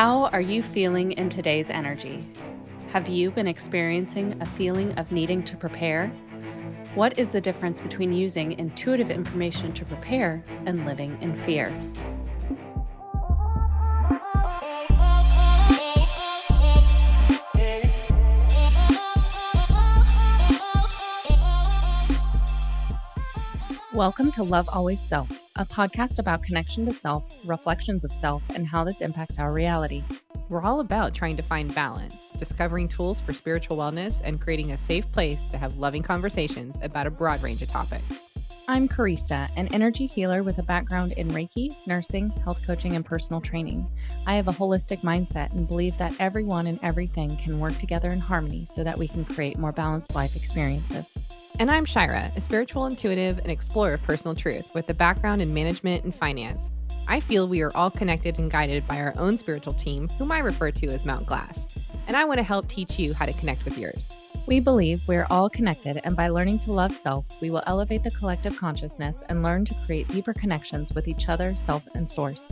How are you feeling in today's energy? Have you been experiencing a feeling of needing to prepare? What is the difference between using intuitive information to prepare and living in fear? Welcome to Love Always Self, a podcast about connection to self, reflections of self, and how this impacts our reality. We're all about trying to find balance, discovering tools for spiritual wellness, and creating a safe place to have loving conversations about a broad range of topics. I'm Karista, an energy healer with a background in Reiki, nursing, health coaching, and personal training. I have a holistic mindset and believe that everyone and everything can work together in harmony so that we can create more balanced life experiences. And I'm Shira, a spiritual intuitive and explorer of personal truth with a background in management and finance. I feel we are all connected and guided by our own spiritual team, whom I refer to as Mount Glass. And I want to help teach you how to connect with yours. We believe we're all connected, and by learning to love self, we will elevate the collective consciousness and learn to create deeper connections with each other, self, and source.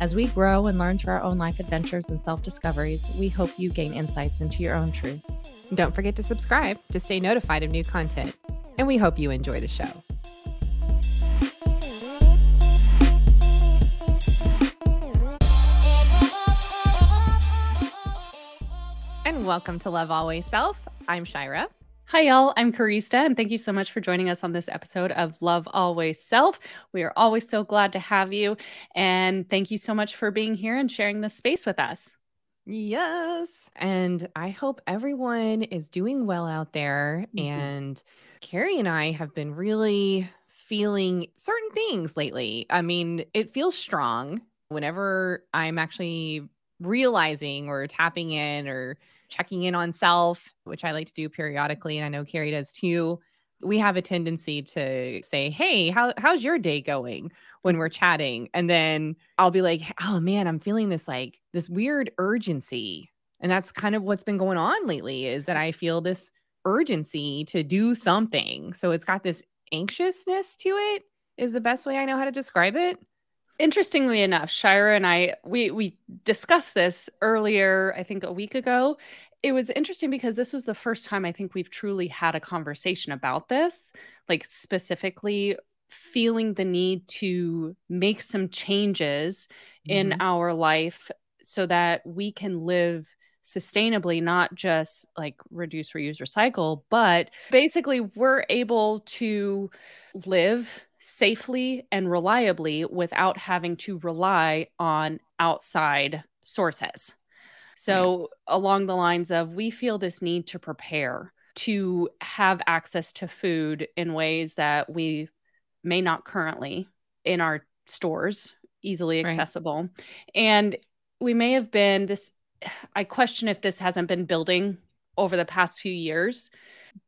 As we grow and learn through our own life adventures and self discoveries, we hope you gain insights into your own truth. Don't forget to subscribe to stay notified of new content. And we hope you enjoy the show. And welcome to Love Always Self. I'm Shira. Hi, y'all. I'm Karista, and thank you so much for joining us on this episode of Love Always Self. We are always so glad to have you. And thank you so much for being here and sharing this space with us. Yes. And I hope everyone is doing well out there. Mm-hmm. And Carrie and I have been really feeling certain things lately. I mean, it feels strong whenever I'm actually realizing or tapping in or checking in on self, which I like to do periodically. And I know Carrie does too. We have a tendency to say, Hey, how, how's your day going when we're chatting? And then I'll be like, Oh man, I'm feeling this like this weird urgency. And that's kind of what's been going on lately is that I feel this urgency to do something. So it's got this anxiousness to it, is the best way I know how to describe it. Interestingly enough, Shira and I we we discussed this earlier, I think a week ago. It was interesting because this was the first time I think we've truly had a conversation about this, like specifically feeling the need to make some changes mm-hmm. in our life so that we can live sustainably, not just like reduce, reuse, recycle, but basically we're able to live safely and reliably without having to rely on outside sources. So, yeah. along the lines of, we feel this need to prepare to have access to food in ways that we may not currently in our stores, easily accessible. Right. And we may have been this I question if this hasn't been building over the past few years,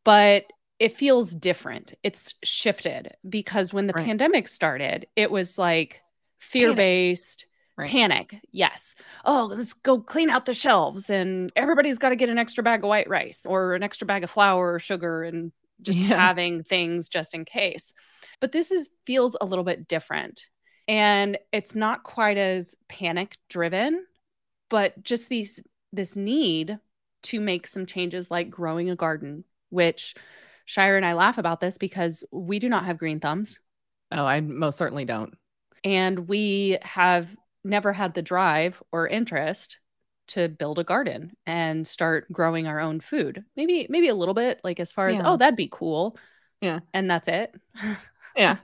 but it feels different. It's shifted because when the right. pandemic started, it was like fear based. Right. Panic, yes. Oh, let's go clean out the shelves, and everybody's got to get an extra bag of white rice or an extra bag of flour or sugar, and just yeah. having things just in case. But this is feels a little bit different, and it's not quite as panic driven but just these this need to make some changes like growing a garden which Shira and i laugh about this because we do not have green thumbs oh i most certainly don't and we have never had the drive or interest to build a garden and start growing our own food maybe maybe a little bit like as far as yeah. oh that'd be cool yeah and that's it yeah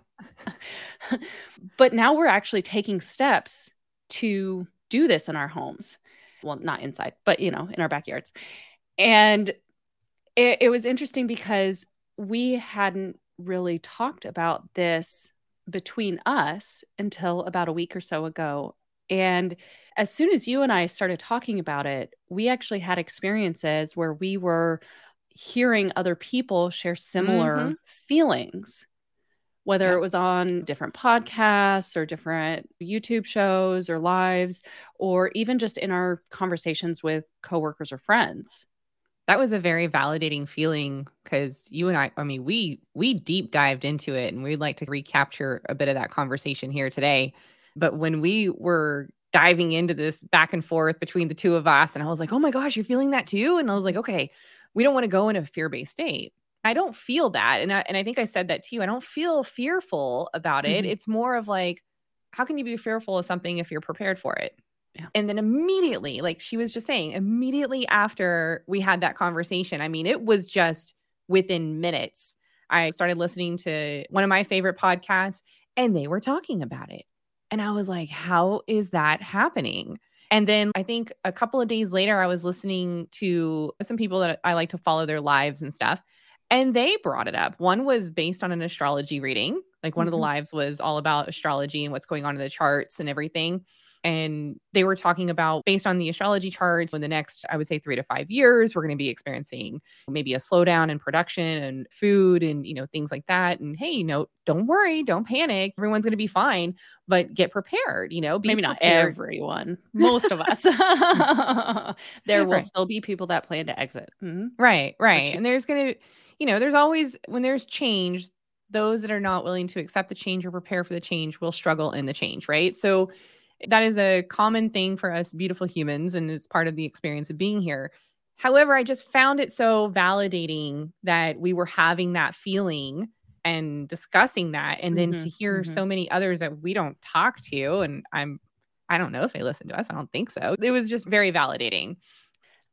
but now we're actually taking steps to do this in our homes. Well, not inside, but you know, in our backyards. And it, it was interesting because we hadn't really talked about this between us until about a week or so ago. And as soon as you and I started talking about it, we actually had experiences where we were hearing other people share similar mm-hmm. feelings whether yeah. it was on different podcasts or different YouTube shows or lives, or even just in our conversations with coworkers or friends. That was a very validating feeling because you and I, I mean, we we deep dived into it and we'd like to recapture a bit of that conversation here today. But when we were diving into this back and forth between the two of us. And I was like, oh my gosh, you're feeling that too? And I was like, okay, we don't want to go in a fear based state. I don't feel that. And I, and I think I said that to you. I don't feel fearful about it. Mm-hmm. It's more of like, how can you be fearful of something if you're prepared for it? Yeah. And then immediately, like she was just saying, immediately after we had that conversation, I mean, it was just within minutes. I started listening to one of my favorite podcasts and they were talking about it. And I was like, how is that happening? And then I think a couple of days later, I was listening to some people that I like to follow their lives and stuff. And they brought it up. One was based on an astrology reading. Like one mm-hmm. of the mm-hmm. lives was all about astrology and what's going on in the charts and everything and they were talking about based on the astrology charts in the next i would say three to five years we're going to be experiencing maybe a slowdown in production and food and you know things like that and hey you know don't worry don't panic everyone's going to be fine but get prepared you know maybe prepared. not everyone most of us there will right. still be people that plan to exit mm-hmm. right right and there's going to you know there's always when there's change those that are not willing to accept the change or prepare for the change will struggle in the change right so that is a common thing for us beautiful humans, and it's part of the experience of being here. However, I just found it so validating that we were having that feeling and discussing that. And then mm-hmm, to hear mm-hmm. so many others that we don't talk to, and I'm, I don't know if they listen to us. I don't think so. It was just very validating.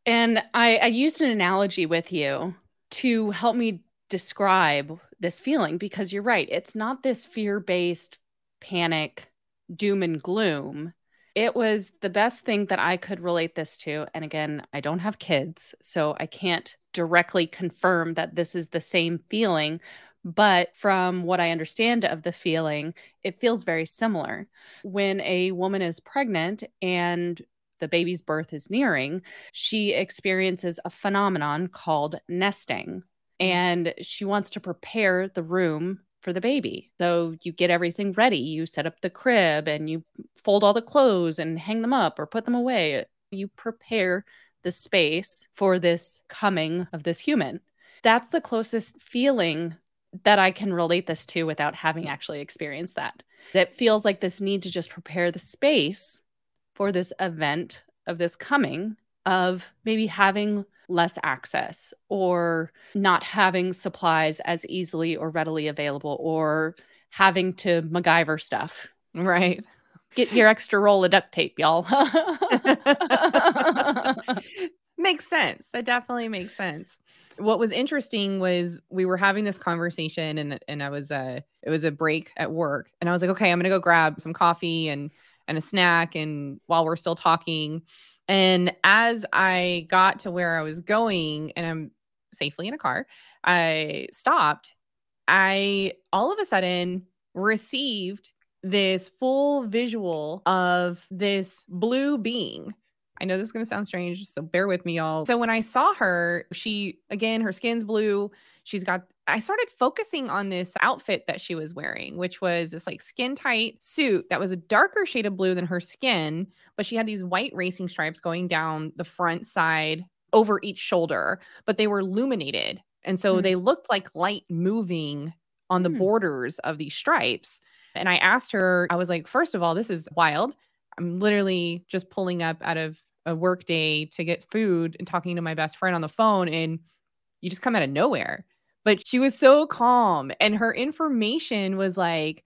And I, I used an analogy with you to help me describe this feeling because you're right. It's not this fear based panic doom and gloom. It was the best thing that I could relate this to. And again, I don't have kids, so I can't directly confirm that this is the same feeling. But from what I understand of the feeling, it feels very similar. When a woman is pregnant and the baby's birth is nearing, she experiences a phenomenon called nesting. Mm. And she wants to prepare the room for the baby. So you get everything ready. You set up the crib and you fold all the clothes and hang them up or put them away. You prepare the space for this coming of this human. That's the closest feeling that I can relate this to without having actually experienced that. That feels like this need to just prepare the space for this event of this coming, of maybe having less access or not having supplies as easily or readily available or having to MacGyver stuff. Right. Get your extra roll of duct tape, y'all. makes sense. That definitely makes sense. What was interesting was we were having this conversation and and I was uh it was a break at work and I was like, okay, I'm gonna go grab some coffee and and a snack and while we're still talking and as I got to where I was going and I'm safely in a car, I stopped. I all of a sudden received this full visual of this blue being. I know this is going to sound strange, so bear with me, y'all. So when I saw her, she again, her skin's blue. She's got I started focusing on this outfit that she was wearing, which was this like skin tight suit that was a darker shade of blue than her skin, but she had these white racing stripes going down the front side over each shoulder, but they were illuminated. And so mm. they looked like light moving on the mm. borders of these stripes. And I asked her, I was like, first of all, this is wild. I'm literally just pulling up out of a work day to get food and talking to my best friend on the phone. And you just come out of nowhere. But she was so calm and her information was like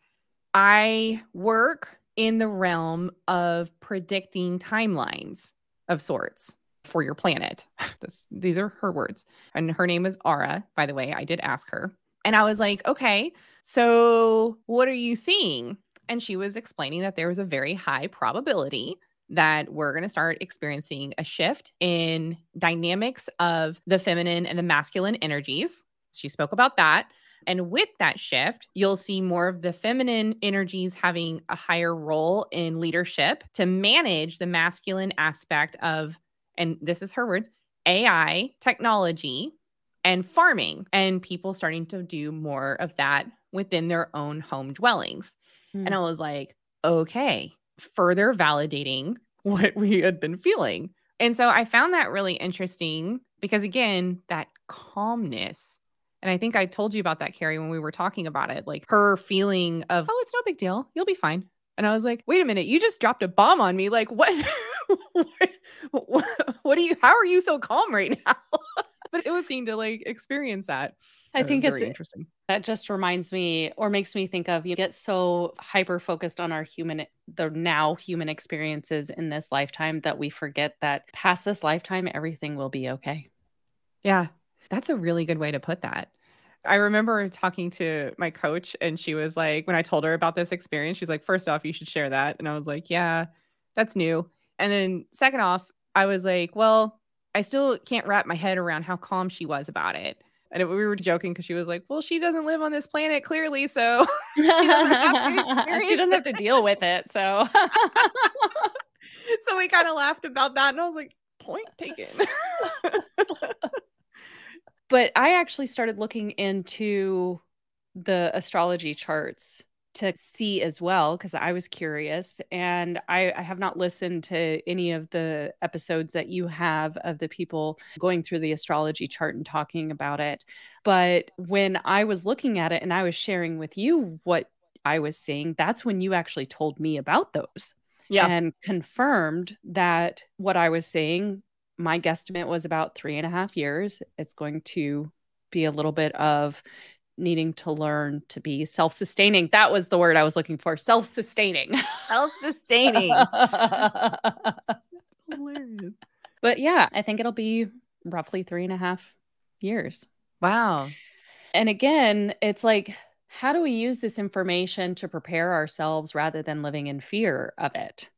i work in the realm of predicting timelines of sorts for your planet. This, these are her words. And her name is ara by the way. I did ask her. And i was like okay so what are you seeing? And she was explaining that there was a very high probability that we're going to start experiencing a shift in dynamics of the feminine and the masculine energies she spoke about that. And with that shift, you'll see more of the feminine energies having a higher role in leadership to manage the masculine aspect of, and this is her words, AI, technology, and farming, and people starting to do more of that within their own home dwellings. Mm. And hmm. I was like, okay, further validating what we had been feeling. And so I found that really interesting because, again, that calmness and I think I told you about that, Carrie, when we were talking about it. Like her feeling of, oh, it's no big deal. You'll be fine. And I was like, wait a minute, you just dropped a bomb on me. Like, what? what, what, do you, how are you so calm right now? but it was neat to like experience that. I think it's interesting. that just reminds me or makes me think of you get so hyper focused on our human the now human experiences in this lifetime that we forget that past this lifetime everything will be okay. Yeah, that's a really good way to put that. I remember talking to my coach, and she was like, when I told her about this experience, she's like, first off, you should share that. And I was like, yeah, that's new. And then, second off, I was like, well, I still can't wrap my head around how calm she was about it. And it, we were joking because she was like, well, she doesn't live on this planet clearly. So she doesn't have to doesn't have to deal with it. So so we kind of laughed about that. And I was like, point taken. but I actually started looking into the astrology charts to see as well because I was curious. And I, I, have not listened to any of the episodes that you have of the people going through the astrology chart and talking about it. But when I was looking at it and I was sharing with you what I was seeing, that's when you actually told me about those. Yeah. And confirmed that what I was saying, my guesstimate was about three and a half years. It's going to be a little bit of needing to learn to be self sustaining. That was the word I was looking for self sustaining. Self sustaining. Hilarious. But yeah, I think it'll be roughly three and a half years. Wow. And again, it's like, how do we use this information to prepare ourselves rather than living in fear of it?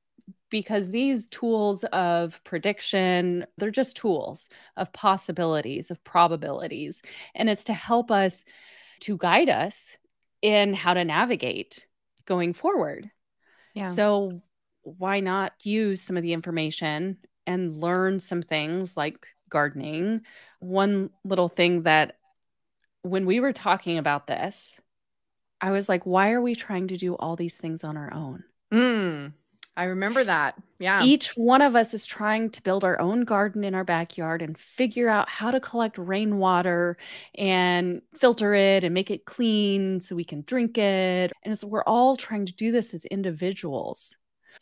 Because these tools of prediction, they're just tools of possibilities, of probabilities. And it's to help us to guide us in how to navigate going forward. Yeah. So why not use some of the information and learn some things like gardening? One little thing that when we were talking about this, I was like, why are we trying to do all these things on our own? Mm. I remember that. Yeah. Each one of us is trying to build our own garden in our backyard and figure out how to collect rainwater and filter it and make it clean so we can drink it. And we're all trying to do this as individuals.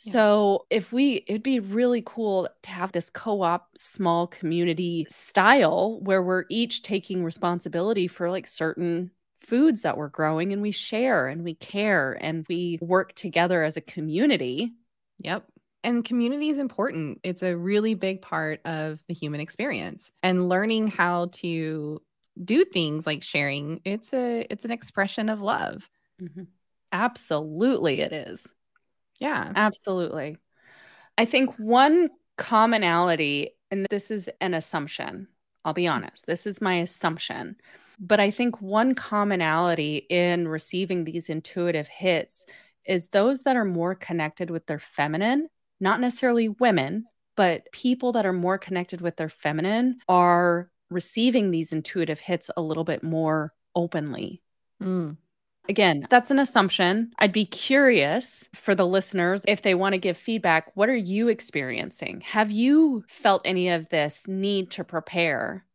Yeah. So, if we, it'd be really cool to have this co op small community style where we're each taking responsibility for like certain foods that we're growing and we share and we care and we work together as a community Yep. And community is important. It's a really big part of the human experience. And learning how to do things like sharing, it's a it's an expression of love. Mm-hmm. Absolutely it is. Yeah. Absolutely. I think one commonality and this is an assumption. I'll be honest. This is my assumption. But I think one commonality in receiving these intuitive hits is those that are more connected with their feminine, not necessarily women, but people that are more connected with their feminine are receiving these intuitive hits a little bit more openly. Mm. Again, that's an assumption. I'd be curious for the listeners if they want to give feedback. What are you experiencing? Have you felt any of this need to prepare?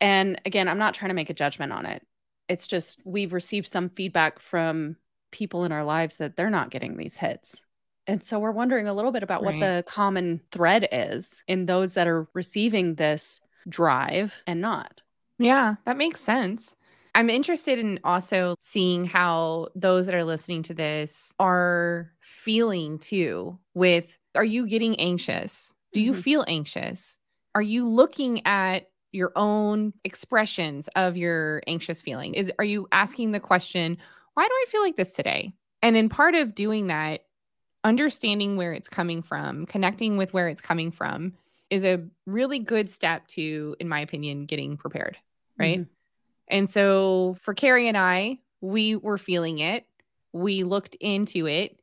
And again, I'm not trying to make a judgment on it. It's just we've received some feedback from people in our lives that they're not getting these hits. And so we're wondering a little bit about right. what the common thread is in those that are receiving this drive and not. Yeah, that makes sense. I'm interested in also seeing how those that are listening to this are feeling too with are you getting anxious? Do you mm-hmm. feel anxious? Are you looking at your own expressions of your anxious feeling? Is are you asking the question, why do I feel like this today? And in part of doing that, understanding where it's coming from, connecting with where it's coming from is a really good step to, in my opinion, getting prepared. Right. Mm-hmm. And so for Carrie and I, we were feeling it. We looked into it.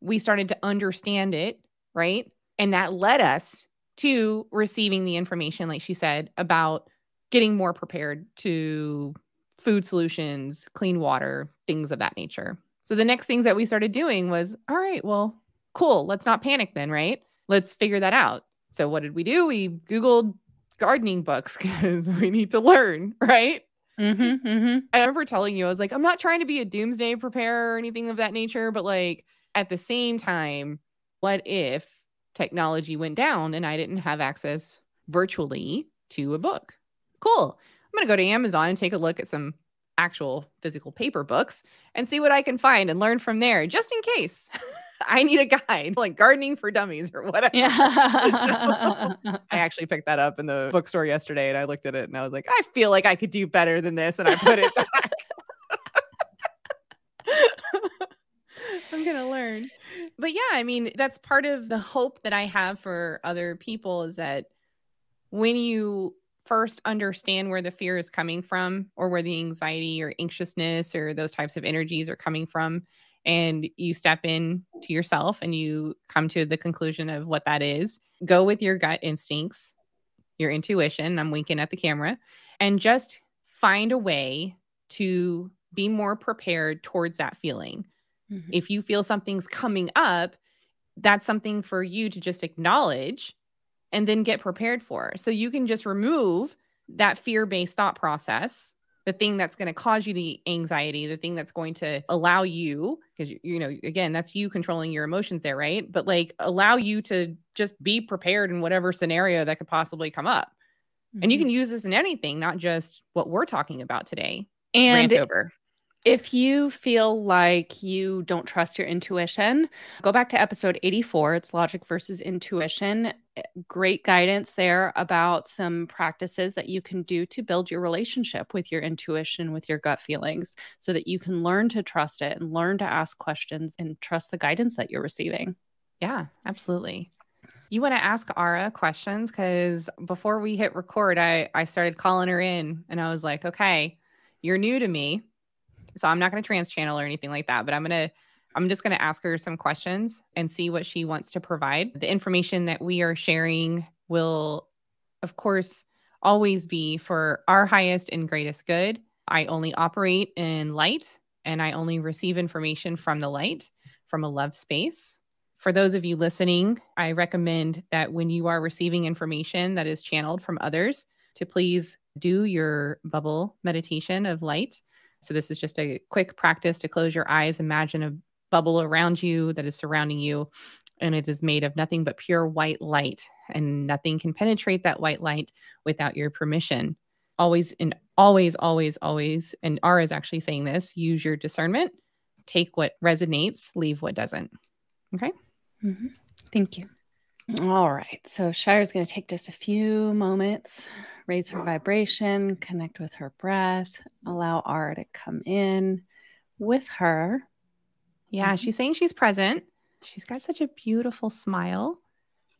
We started to understand it. Right. And that led us to receiving the information, like she said, about getting more prepared to food solutions, clean water, things of that nature. So the next things that we started doing was, all right, well, cool. Let's not panic then, right? Let's figure that out. So what did we do? We Googled gardening books because we need to learn, right? Mm-hmm, mm-hmm. I remember telling you, I was like, I'm not trying to be a doomsday preparer or anything of that nature, but like, at the same time, what if technology went down and I didn't have access virtually to a book? Cool. I'm going to go to Amazon and take a look at some actual physical paper books and see what I can find and learn from there just in case. I need a guide, like gardening for dummies or whatever. Yeah. so, I actually picked that up in the bookstore yesterday and I looked at it and I was like, I feel like I could do better than this. And I put it back. I'm going to learn. But yeah, I mean, that's part of the hope that I have for other people is that when you first understand where the fear is coming from or where the anxiety or anxiousness or those types of energies are coming from and you step in to yourself and you come to the conclusion of what that is go with your gut instincts your intuition i'm winking at the camera and just find a way to be more prepared towards that feeling mm-hmm. if you feel something's coming up that's something for you to just acknowledge and then get prepared for. So you can just remove that fear based thought process, the thing that's going to cause you the anxiety, the thing that's going to allow you, because, you know, again, that's you controlling your emotions there, right? But like allow you to just be prepared in whatever scenario that could possibly come up. Mm-hmm. And you mm-hmm. can use this in anything, not just what we're talking about today. And Rant over. If you feel like you don't trust your intuition, go back to episode 84. It's logic versus intuition. Great guidance there about some practices that you can do to build your relationship with your intuition, with your gut feelings, so that you can learn to trust it and learn to ask questions and trust the guidance that you're receiving. Yeah, absolutely. You want to ask Ara questions because before we hit record, I, I started calling her in and I was like, okay, you're new to me so I'm not going to trance channel or anything like that, but I'm going to I'm just going to ask her some questions and see what she wants to provide. The information that we are sharing will of course always be for our highest and greatest good. I only operate in light and I only receive information from the light from a love space. For those of you listening, I recommend that when you are receiving information that is channeled from others, to please do your bubble meditation of light so, this is just a quick practice to close your eyes. Imagine a bubble around you that is surrounding you, and it is made of nothing but pure white light, and nothing can penetrate that white light without your permission. Always and always, always, always, and r is actually saying this use your discernment, take what resonates, leave what doesn't. Okay. Mm-hmm. Thank you. All right. So Shira's going to take just a few moments, raise her vibration, connect with her breath, allow r to come in with her. Yeah, mm-hmm. she's saying she's present. She's got such a beautiful smile.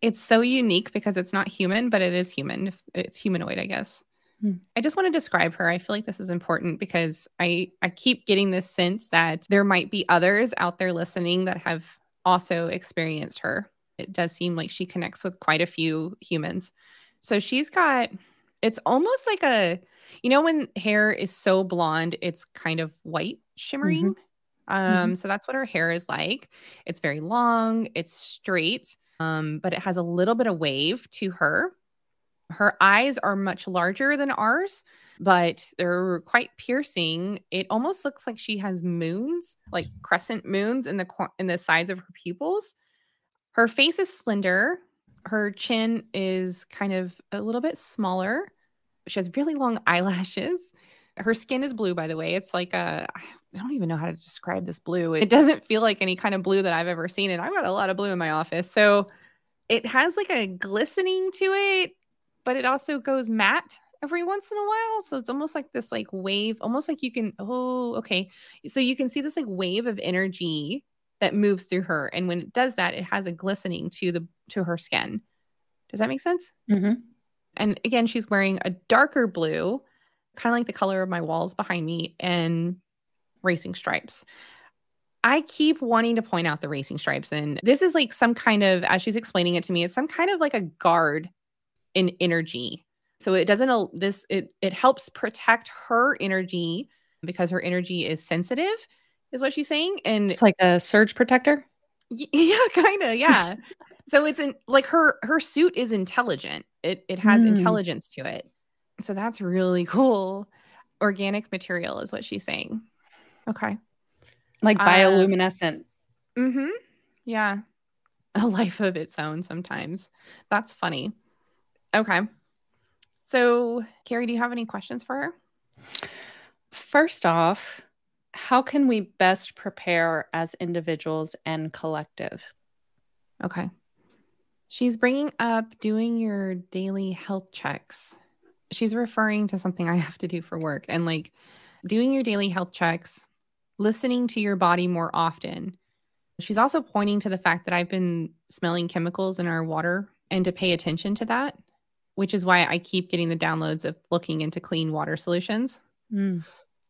It's so unique because it's not human, but it is human. It's humanoid, I guess. Hmm. I just want to describe her. I feel like this is important because I I keep getting this sense that there might be others out there listening that have also experienced her it does seem like she connects with quite a few humans. So she's got it's almost like a you know when hair is so blonde it's kind of white shimmering. Mm-hmm. Um mm-hmm. so that's what her hair is like. It's very long, it's straight, um but it has a little bit of wave to her. Her eyes are much larger than ours, but they're quite piercing. It almost looks like she has moons, like crescent moons in the in the sides of her pupils. Her face is slender. Her chin is kind of a little bit smaller. She has really long eyelashes. Her skin is blue, by the way. It's like a, I don't even know how to describe this blue. It doesn't feel like any kind of blue that I've ever seen. And I've got a lot of blue in my office. So it has like a glistening to it, but it also goes matte every once in a while. So it's almost like this like wave, almost like you can, oh, okay. So you can see this like wave of energy that moves through her and when it does that it has a glistening to the to her skin does that make sense mm-hmm. and again she's wearing a darker blue kind of like the color of my walls behind me and racing stripes I keep wanting to point out the racing stripes. And this is like some kind of, as she's explaining it to me, it's some kind of like a guard in energy. So it doesn't, this, it, it helps protect her energy because her energy is sensitive is what she's saying. And it's like a surge protector. yeah, kind of. Yeah. so it's in like her her suit is intelligent. It it has mm. intelligence to it. So that's really cool. Organic material is what she's saying. Okay. Like uh, bioluminescent. Uh, mm-hmm. Yeah. A life of its own sometimes. That's funny. Okay. So, Carrie, do you have any questions for her? First off, how can we best prepare as individuals and collective? Okay. She's bringing up doing your daily health checks. She's referring to something I have to do for work and like doing your daily health checks, listening to your body more often. She's also pointing to the fact that I've been smelling chemicals in our water and to pay attention to that, which is why I keep getting the downloads of looking into clean water solutions. Mm.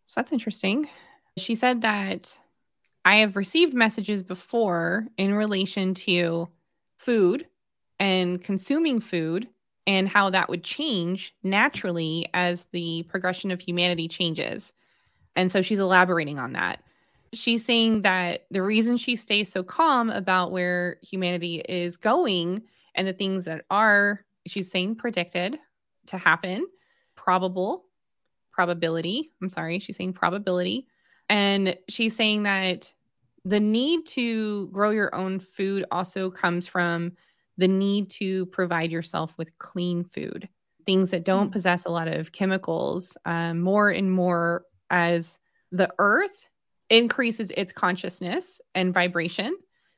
So that's interesting. She said that I have received messages before in relation to food and consuming food and how that would change naturally as the progression of humanity changes. And so she's elaborating on that. She's saying that the reason she stays so calm about where humanity is going and the things that are, she's saying, predicted to happen, probable, probability. I'm sorry, she's saying probability. And she's saying that the need to grow your own food also comes from the need to provide yourself with clean food, things that don't mm. possess a lot of chemicals, um, more and more as the earth increases its consciousness and vibration.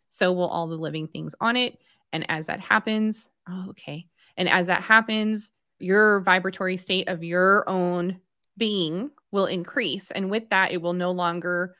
So will all the living things on it. And as that happens, oh, okay. And as that happens, your vibratory state of your own being will increase. And with that, it will no longer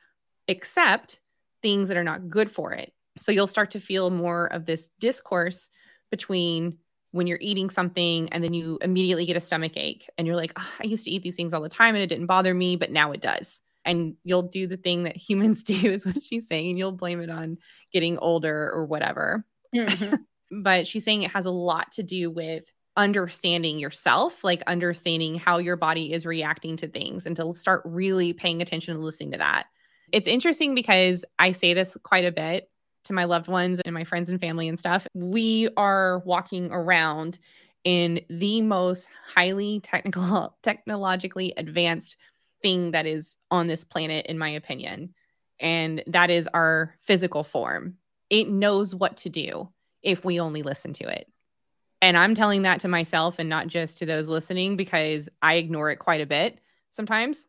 accept things that are not good for it. So you'll start to feel more of this discourse between when you're eating something and then you immediately get a stomach ache and you're like, oh, I used to eat these things all the time and it didn't bother me, but now it does. And you'll do the thing that humans do, is what she's saying. And you'll blame it on getting older or whatever. Mm-hmm. but she's saying it has a lot to do with understanding yourself, like understanding how your body is reacting to things and to start really paying attention and listening to that. It's interesting because I say this quite a bit to my loved ones and my friends and family and stuff. We are walking around in the most highly technical technologically advanced thing that is on this planet in my opinion. And that is our physical form. It knows what to do if we only listen to it. And i'm telling that to myself and not just to those listening because i ignore it quite a bit sometimes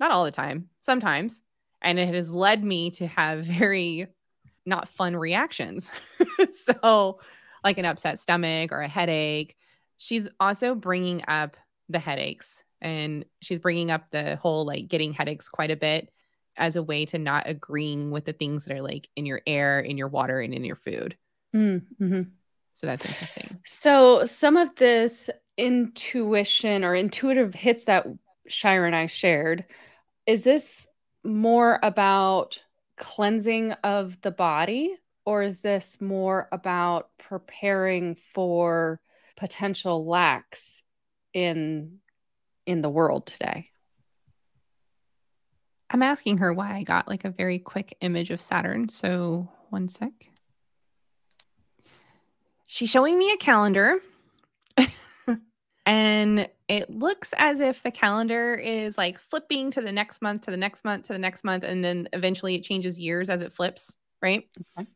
not all the time sometimes. And it has led me to have very not fun reactions. so, like an upset stomach or a headache. She's also bringing up the headaches and she's bringing up the whole like getting headaches quite a bit as a way to not agreeing with the things that are like in your air, in your water, and in your food. Mm, mm-hmm. So that's interesting. So, some of this intuition or intuitive hits that Shira and I shared, is this more about cleansing of the body or is this more about preparing for potential lacks in in the world today? I'm asking her why i got like a very quick image of saturn so one sec. She's showing me a calendar and it looks as if the calendar is like flipping to the next month to the next month to the next month and then eventually it changes years as it flips right? Okay.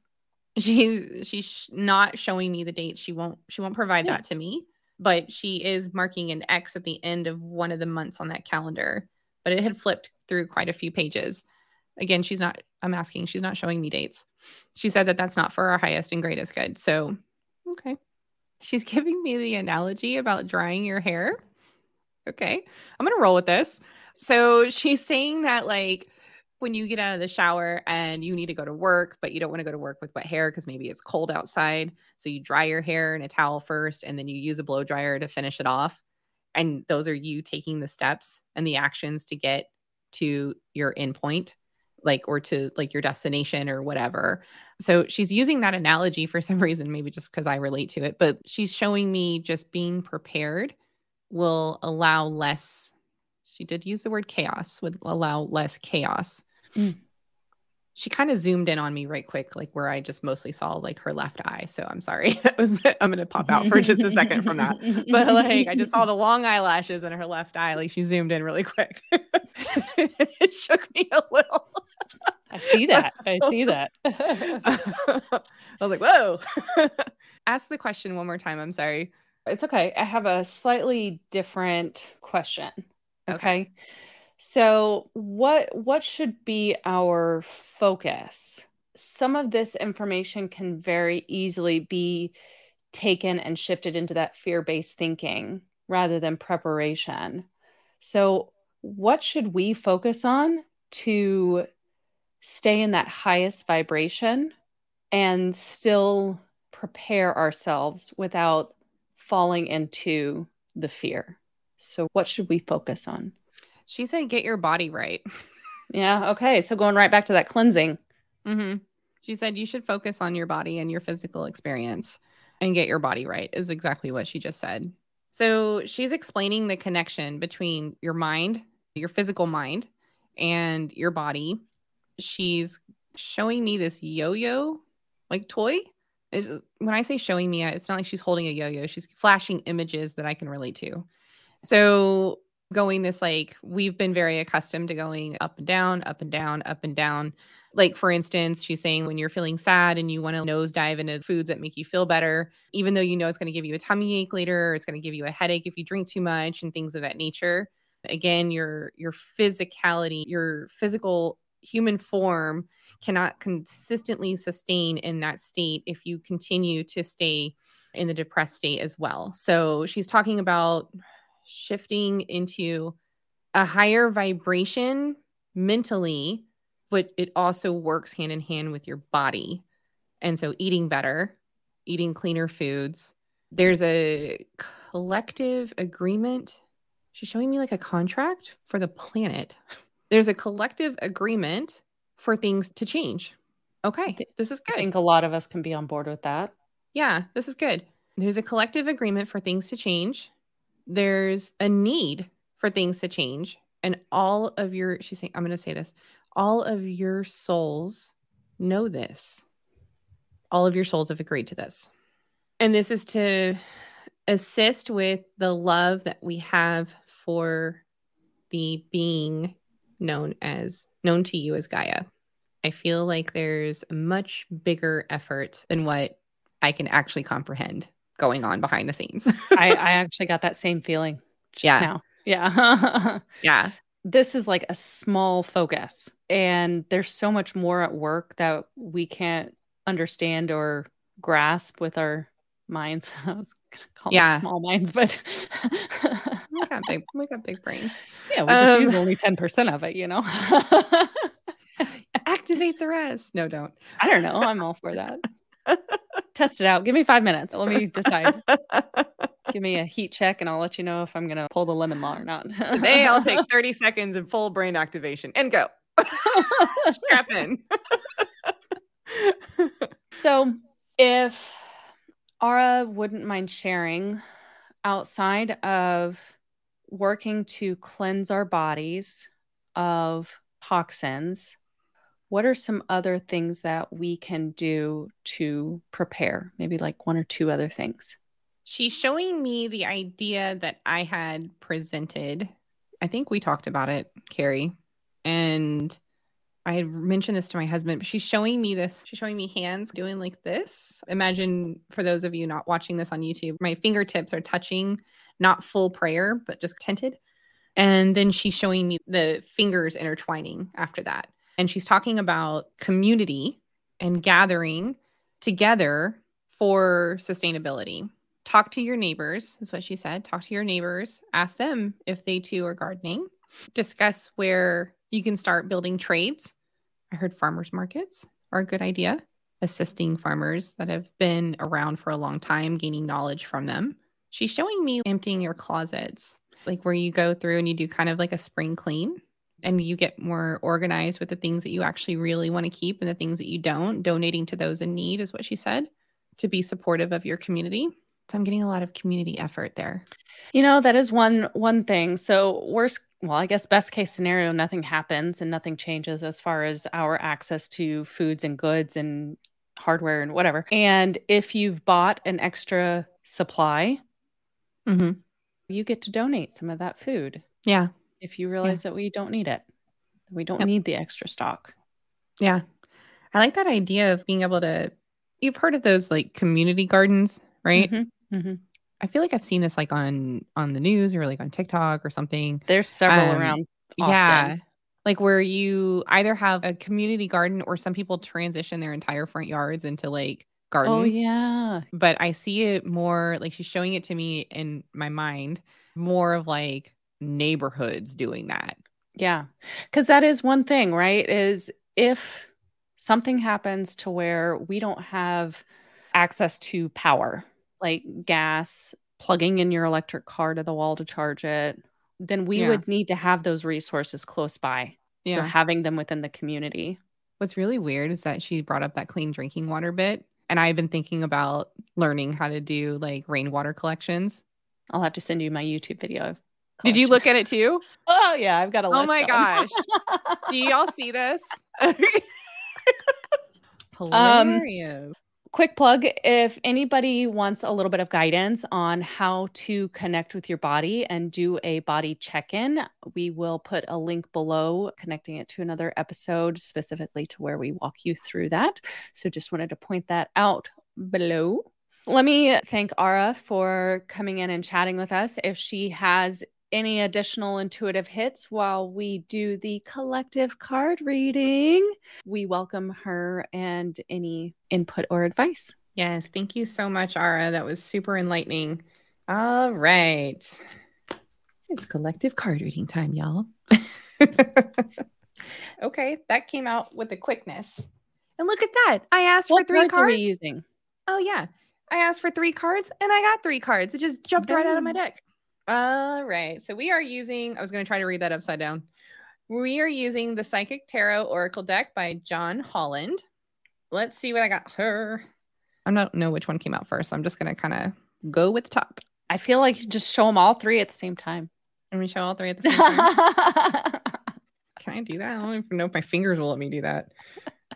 she's she's not showing me the dates. She won't she won't provide yeah. that to me but she is marking an x at the end of one of the months on that calendar. But it had flipped through quite a few pages. Again she's not i'm asking she's not showing me dates. She said that that's not for our highest and greatest good. So okay She's giving me the analogy about drying your hair. Okay. I'm going to roll with this. So she's saying that, like, when you get out of the shower and you need to go to work, but you don't want to go to work with wet hair because maybe it's cold outside. So you dry your hair in a towel first and then you use a blow dryer to finish it off. And those are you taking the steps and the actions to get to your endpoint like or to like your destination or whatever. So she's using that analogy for some reason, maybe just because I relate to it, but she's showing me just being prepared will allow less. She did use the word chaos, would allow less chaos. Mm. She kind of zoomed in on me right quick, like where I just mostly saw like her left eye. So I'm sorry. That was I'm gonna pop out for just a second from that. But like I just saw the long eyelashes in her left eye. Like she zoomed in really quick. it shook me a little. I see that. I see that. I was like, whoa. Ask the question one more time. I'm sorry. It's okay. I have a slightly different question. Okay. okay. So, what what should be our focus? Some of this information can very easily be taken and shifted into that fear-based thinking rather than preparation. So, what should we focus on to stay in that highest vibration and still prepare ourselves without falling into the fear. So, what should we focus on? She said, get your body right. yeah. Okay. So, going right back to that cleansing. Mm-hmm. She said, you should focus on your body and your physical experience and get your body right, is exactly what she just said. So, she's explaining the connection between your mind, your physical mind, and your body. She's showing me this yo yo like toy is when I say showing me, it's not like she's holding a yo-yo. She's flashing images that I can relate to. So going this like we've been very accustomed to going up and down, up and down, up and down. Like for instance, she's saying when you're feeling sad and you want to nosedive into foods that make you feel better, even though you know it's going to give you a tummy ache later, it's going to give you a headache if you drink too much and things of that nature. Again, your your physicality, your physical human form cannot consistently sustain in that state if you continue to stay in the depressed state as well. So she's talking about shifting into a higher vibration mentally, but it also works hand in hand with your body. And so eating better, eating cleaner foods. There's a collective agreement. She's showing me like a contract for the planet. There's a collective agreement for things to change. Okay, this is good. I think a lot of us can be on board with that. Yeah, this is good. There's a collective agreement for things to change. There's a need for things to change. And all of your, she's saying, I'm going to say this, all of your souls know this. All of your souls have agreed to this. And this is to assist with the love that we have for the being known as known to you as Gaia. I feel like there's a much bigger effort than what I can actually comprehend going on behind the scenes. I, I actually got that same feeling yeah. Now. Yeah. yeah. This is like a small focus, and there's so much more at work that we can't understand or grasp with our minds. I was gonna call yeah. small minds, but we got big we got big brains. Yeah, we just um, use only 10% of it, you know. activate the rest. No, don't. I don't know. I'm all for that. Test it out. Give me five minutes. Let me decide. Give me a heat check and I'll let you know if I'm gonna pull the lemon law or not. Today I'll take 30 seconds of full brain activation and go. Strap in. so if Ara wouldn't mind sharing outside of working to cleanse our bodies of toxins, what are some other things that we can do to prepare? Maybe like one or two other things. She's showing me the idea that I had presented. I think we talked about it, Carrie. And I had mentioned this to my husband, but she's showing me this. She's showing me hands doing like this. Imagine for those of you not watching this on YouTube, my fingertips are touching, not full prayer, but just tented. And then she's showing me the fingers intertwining after that. And she's talking about community and gathering together for sustainability. Talk to your neighbors, is what she said. Talk to your neighbors, ask them if they too are gardening. Discuss where you can start building trades. I heard farmers markets are a good idea, assisting farmers that have been around for a long time, gaining knowledge from them. She's showing me emptying your closets, like where you go through and you do kind of like a spring clean and you get more organized with the things that you actually really want to keep and the things that you don't. Donating to those in need is what she said to be supportive of your community. So I'm getting a lot of community effort there. You know, that is one one thing. So worst well, I guess best case scenario, nothing happens and nothing changes as far as our access to foods and goods and hardware and whatever. And if you've bought an extra supply, mm-hmm. you get to donate some of that food. Yeah. If you realize yeah. that we don't need it, we don't yep. need the extra stock. Yeah. I like that idea of being able to you've heard of those like community gardens, right? Mm-hmm. Mm-hmm. I feel like I've seen this like on on the news or like on TikTok or something. There's several um, around. Austin. Yeah. Like where you either have a community garden or some people transition their entire front yards into like gardens. Oh yeah. But I see it more like she's showing it to me in my mind, more of like neighborhoods doing that. Yeah. Cuz that is one thing, right? Is if something happens to where we don't have access to power, like gas, plugging in your electric car to the wall to charge it, then we Yeah. would need to have those resources close by. Yeah. So having them within the community. What's really weird is that she brought up that clean drinking water bit. And I've been thinking about learning how to do like rainwater collections. I'll have to send you my YouTube video. of Did you look at it too? Oh yeah, I've got a list. Oh my gosh. Do y'all see this? Um, Hilarious. Quick plug if anybody wants a little bit of guidance on how to connect with your body and do a body check-in we will put a link below connecting it to another episode specifically to where we walk you through that so just wanted to point that out below let me thank Ara for coming in and chatting with us. If she has any additional intuitive hits while we do the collective card reading, we welcome her and any input or advice. Yes, thank you so much, Ara. That was super enlightening. All right. It's collective card reading time, y'all. okay, that came out with a quickness. And look at that. I asked What for three cards are we using? Oh, yeah. I asked for three cards and I got three cards. It just jumped right out of my deck. All right. So we are using, I was going to try to read that upside down. We are using the Psychic Tarot Oracle deck by John Holland. Let's see what I got her. I don't know which one came out first. So I'm just going to kind of go with the top. I feel like just show them all three at the same time. Let me show all three at the same time. Can I do that? I don't even know if my fingers will let me do that.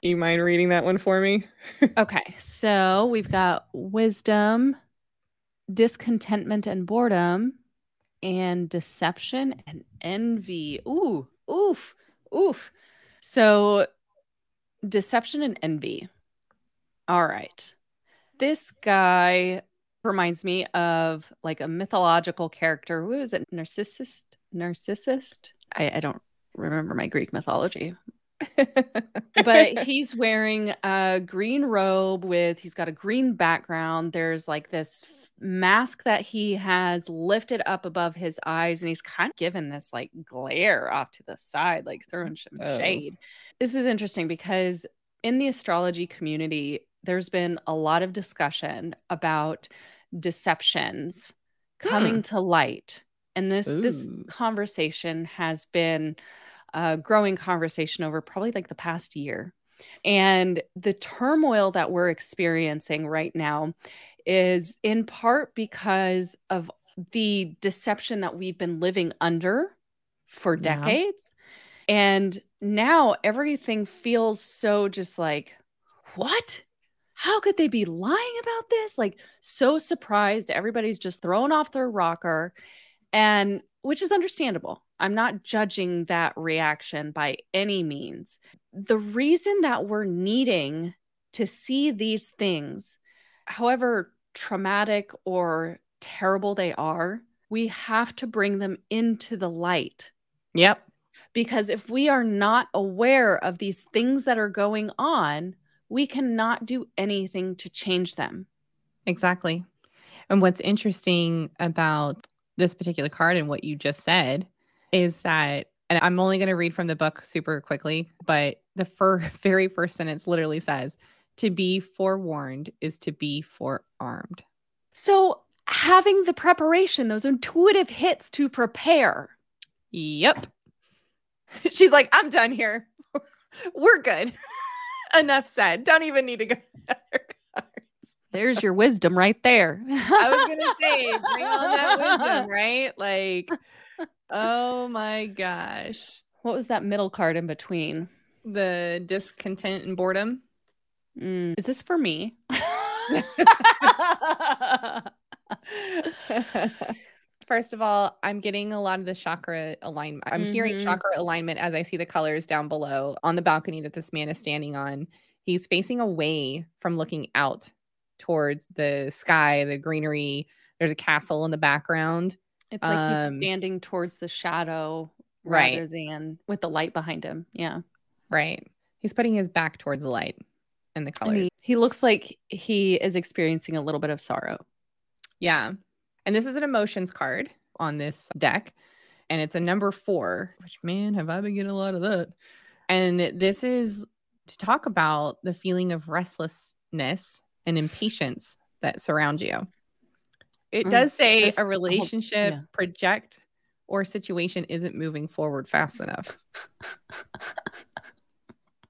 You mind reading that one for me? okay, so we've got wisdom, discontentment and boredom, and deception and envy. Ooh, oof, oof. So, deception and envy. All right. This guy reminds me of like a mythological character. Who is it? Narcissus? Narcissus? I, I don't remember my Greek mythology but he's wearing a green robe with he's got a green background there's like this mask that he has lifted up above his eyes and he's kind of given this like glare off to the side like throwing some Oh. shade this is interesting because in the astrology community there's been a lot of discussion about deceptions coming hmm. to light and this this conversation has been a growing conversation over probably like the past year. And the turmoil that we're experiencing right now is in part because of the deception that we've been living under for Yeah. decades. And now everything feels so just like, what? How could they be lying about this? Like, so surprised. Everybody's just thrown off their rocker. And which is understandable. I'm not judging that reaction by any means. The reason that we're needing to see these things, however traumatic or terrible they are, we have to bring them into the light. Yep. Because if we are not aware of these things that are going on, we cannot do anything to change them. Exactly. And what's interesting about this particular card and what you just said is that, and I'm only going to read from the book super quickly, but the fir- very first sentence literally says, to be forewarned is to be forearmed. So, having the preparation, those intuitive hits to prepare. Yep. She's like, I'm done here. We're good. Enough said. Don't even need to go. There's your wisdom right there. I was gonna say, bring on that wisdom, right? Like, oh my gosh, what was that middle card in between? the discontent and boredom. Mm, is this for me? First of all, I'm getting a lot of the chakra alignment. I'm mm-hmm. hearing chakra alignment as I see the colors down below on the balcony that this man is standing on. He's facing away from looking out towards the sky, the greenery. There's a castle in the background. It's like um, he's standing towards the shadow right. rather than with the light behind him. Yeah. Right. He's putting his back towards the light and the colors. And he looks like he is experiencing a little bit of sorrow. Yeah. And this is an emotions card on this deck. And it's a number four, which, man, have I been getting a lot of that. And this is to talk about the feeling of restlessness and impatience that surround you. It mm, does say a relationship, yeah. project, or situation isn't moving forward fast enough.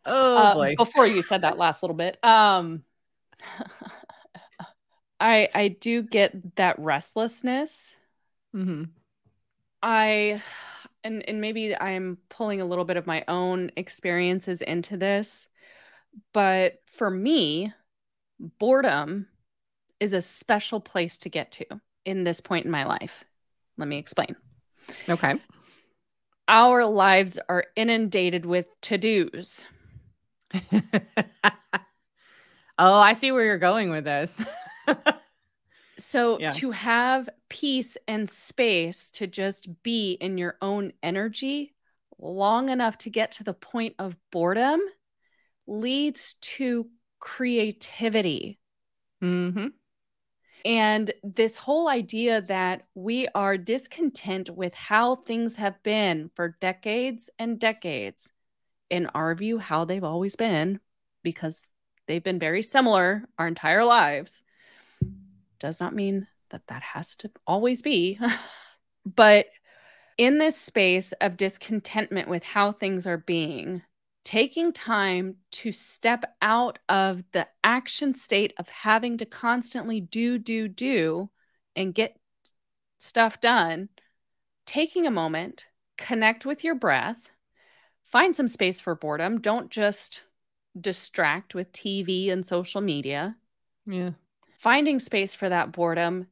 oh uh, boy. Before you said that last little bit, um I I do get that restlessness. Mm-hmm. I and and maybe I'm pulling a little bit of my own experiences into this, but for me, boredom is a special place to get to in this point in my life. Let me explain. Okay. Our lives are inundated with to dos. oh, I see where you're going with this. so, yeah. to have peace and space to just be in your own energy long enough to get to the point of boredom leads to creativity. Mm-hmm. And this whole idea that we are discontent with how things have been for decades and decades, in our view, how they've always been, because they've been very similar our entire lives, does not mean that that has to always be. but in this space of discontentment with how things are being, taking time to step out of the action state of having to constantly do, do, do, and get stuff done, taking a moment, connect with your breath, find some space for boredom. Don't just distract with TV and social media. Yeah. Finding space for that boredom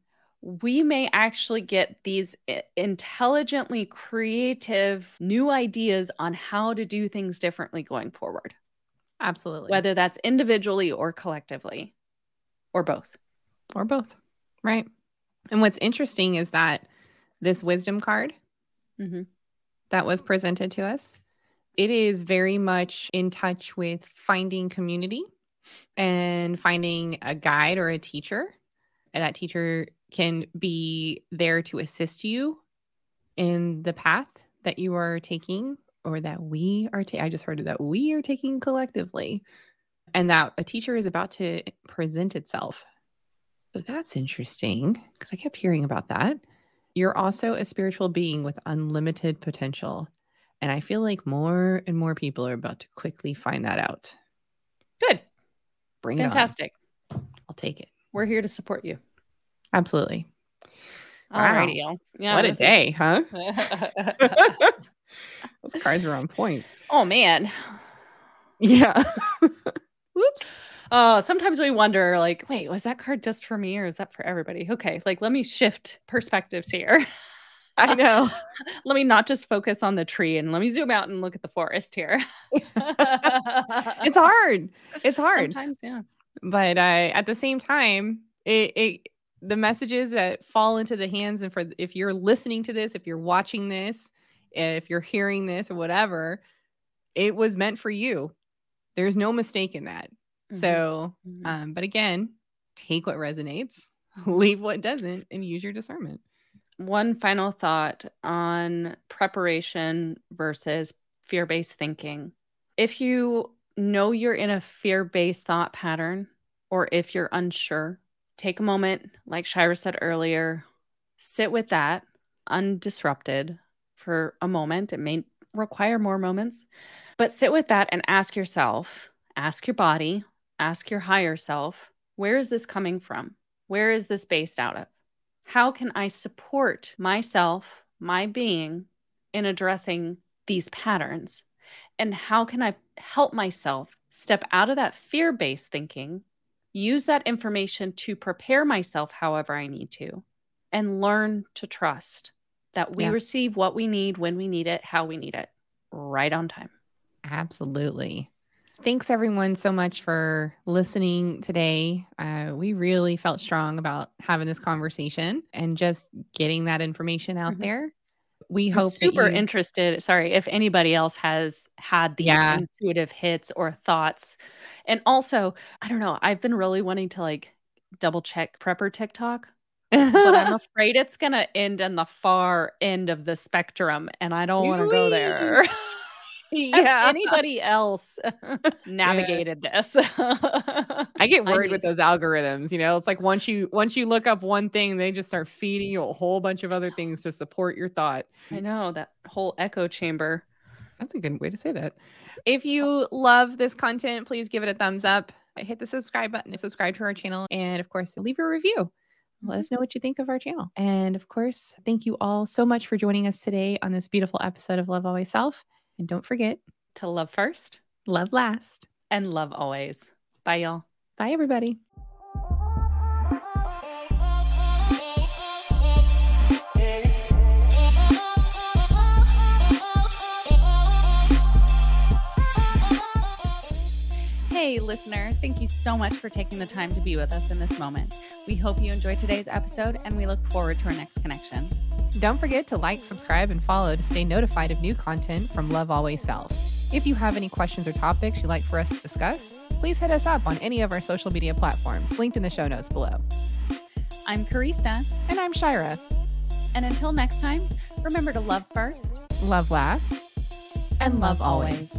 we may actually get these intelligently creative new ideas on how to do things differently going forward. Absolutely. Whether that's individually or collectively or both. Or both. Right. And what's interesting is that this wisdom card mm-hmm. that was presented to us, it is very much in touch with finding community and finding a guide or a teacher. And that teacher can be there to assist you in the path that you are taking or that we are taking. I just heard that we are taking collectively and that a teacher is about to present itself. So that's interesting because I kept hearing about that. You're also a spiritual being with unlimited potential. And I feel like more and more people are about to quickly find that out. Good. Bring Fantastic. it Fantastic. I'll take it. We're here to support you. Absolutely. Alrighty, wow. Yeah, what a day, is... huh? Those cards are on point. Oh man. Yeah. Whoops. Oh, sometimes we wonder, like, wait, was that card just for me or is that for everybody? Okay, like let me shift perspectives here. I know. let me not just focus on the tree and let me zoom out and look at the forest here. it's hard. It's hard. Sometimes, yeah. But uh, at the same time, it, it the messages that fall into the hands and for if you're listening to this if you're watching this if you're hearing this or whatever it was meant for you there's no mistake in that mm-hmm. so mm-hmm. um but again take what resonates leave what doesn't and use your discernment one final thought on preparation versus fear-based thinking if you know you're in a fear-based thought pattern or if you're unsure take a moment, like Shira said earlier, sit with that undisrupted for a moment. It may require more moments, but sit with that and ask yourself, ask your body, ask your higher self, where is this coming from? Where is this based out of? How can I support myself, my being, in addressing these patterns? And how can I help myself step out of that fear based thinking use that information to prepare myself however I need to, and learn to trust that we Yeah. receive what we need when we need it, how we need it, right on time. Absolutely. Thanks everyone so much for listening today. Uh, we really felt strong about having this conversation and just getting that information out Mhm. there. We hope super you- interested. Sorry, if anybody else has had these Yeah. intuitive hits or thoughts. And also, I don't know, I've been really wanting to like double check prepper TikTok, but I'm afraid it's going to end in the far end of the spectrum and I don't want to go there. Has yeah. anybody else navigated this? I get I worried mean- with those algorithms, you know. It's like once you once you look up one thing, they just start feeding you a whole bunch of other things to support your thought. I know that whole echo chamber. That's a good way to say that. If you love this content, please give it a thumbs up. Hit the subscribe button, subscribe to our channel, and of course, leave a review. Let us mm-hmm. know what you think of our channel. And of course, thank you all so much for joining us today on this beautiful episode of Love Always Self. And don't forget, To love first love last. and love always. Bye, y'all. Bye, everybody. Hey, listener, thank you so much for taking the time to be with us in this moment. We hope you enjoyed today's episode and we look forward to our next connection. Don't forget to like, subscribe, and follow to stay notified of new content from Love Always Self. If you have any questions or topics you'd like for us to discuss, please hit us up on any of our social media platforms linked in the show notes below. I'm Karista, And I'm Shira. and until next time, remember to love first Love last. and love always.